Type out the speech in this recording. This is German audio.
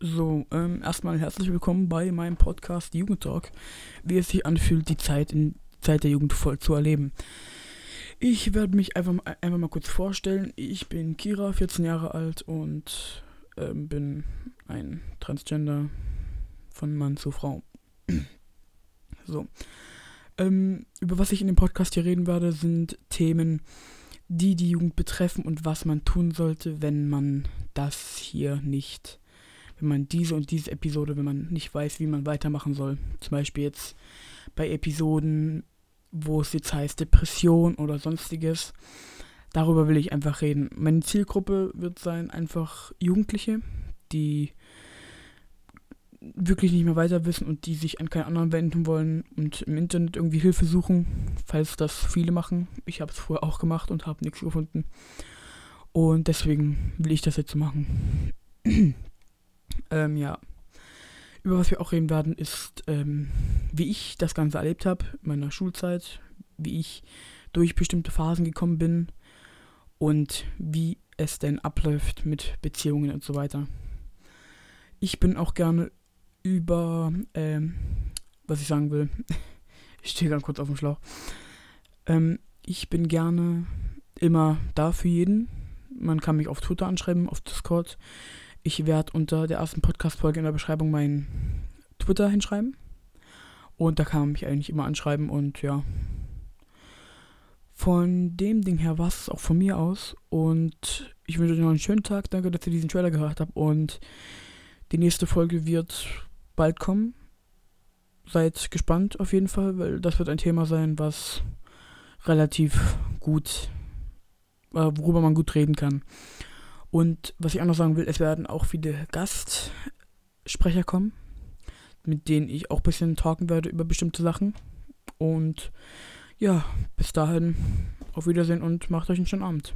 So, ähm, erstmal herzlich willkommen bei meinem Podcast Jugendtalk, wie es sich anfühlt, die Zeit in Zeit der Jugend voll zu erleben. Ich werde mich einfach, einfach mal kurz vorstellen. Ich bin Kira, 14 Jahre alt und ähm, bin ein Transgender von Mann zu Frau. so. Ähm, über was ich in dem Podcast hier reden werde, sind Themen, die die Jugend betreffen und was man tun sollte, wenn man das hier nicht, wenn man diese und diese Episode, wenn man nicht weiß, wie man weitermachen soll. Zum Beispiel jetzt bei Episoden, wo es jetzt heißt Depression oder sonstiges. Darüber will ich einfach reden. Meine Zielgruppe wird sein einfach Jugendliche, die wirklich nicht mehr weiter wissen und die sich an keinen anderen wenden wollen und im Internet irgendwie Hilfe suchen, falls das viele machen. Ich habe es vorher auch gemacht und habe nichts gefunden. Und deswegen will ich das jetzt machen. ähm, ja. Über was wir auch reden werden, ist, ähm, wie ich das Ganze erlebt habe in meiner Schulzeit, wie ich durch bestimmte Phasen gekommen bin und wie es denn abläuft mit Beziehungen und so weiter. Ich bin auch gerne über, ähm, was ich sagen will. ich stehe gerade kurz auf dem Schlauch. Ähm, ich bin gerne immer da für jeden. Man kann mich auf Twitter anschreiben, auf Discord. Ich werde unter der ersten Podcast-Folge in der Beschreibung mein Twitter hinschreiben. Und da kann man mich eigentlich immer anschreiben und ja. Von dem Ding her war es auch von mir aus. Und ich wünsche euch noch einen schönen Tag. Danke, dass ihr diesen Trailer gehört habt. Und die nächste Folge wird bald kommen. Seid gespannt auf jeden Fall, weil das wird ein Thema sein, was relativ gut, äh, worüber man gut reden kann. Und was ich auch noch sagen will, es werden auch viele Gastsprecher kommen, mit denen ich auch ein bisschen talken werde über bestimmte Sachen. Und ja, bis dahin, auf Wiedersehen und macht euch einen schönen Abend.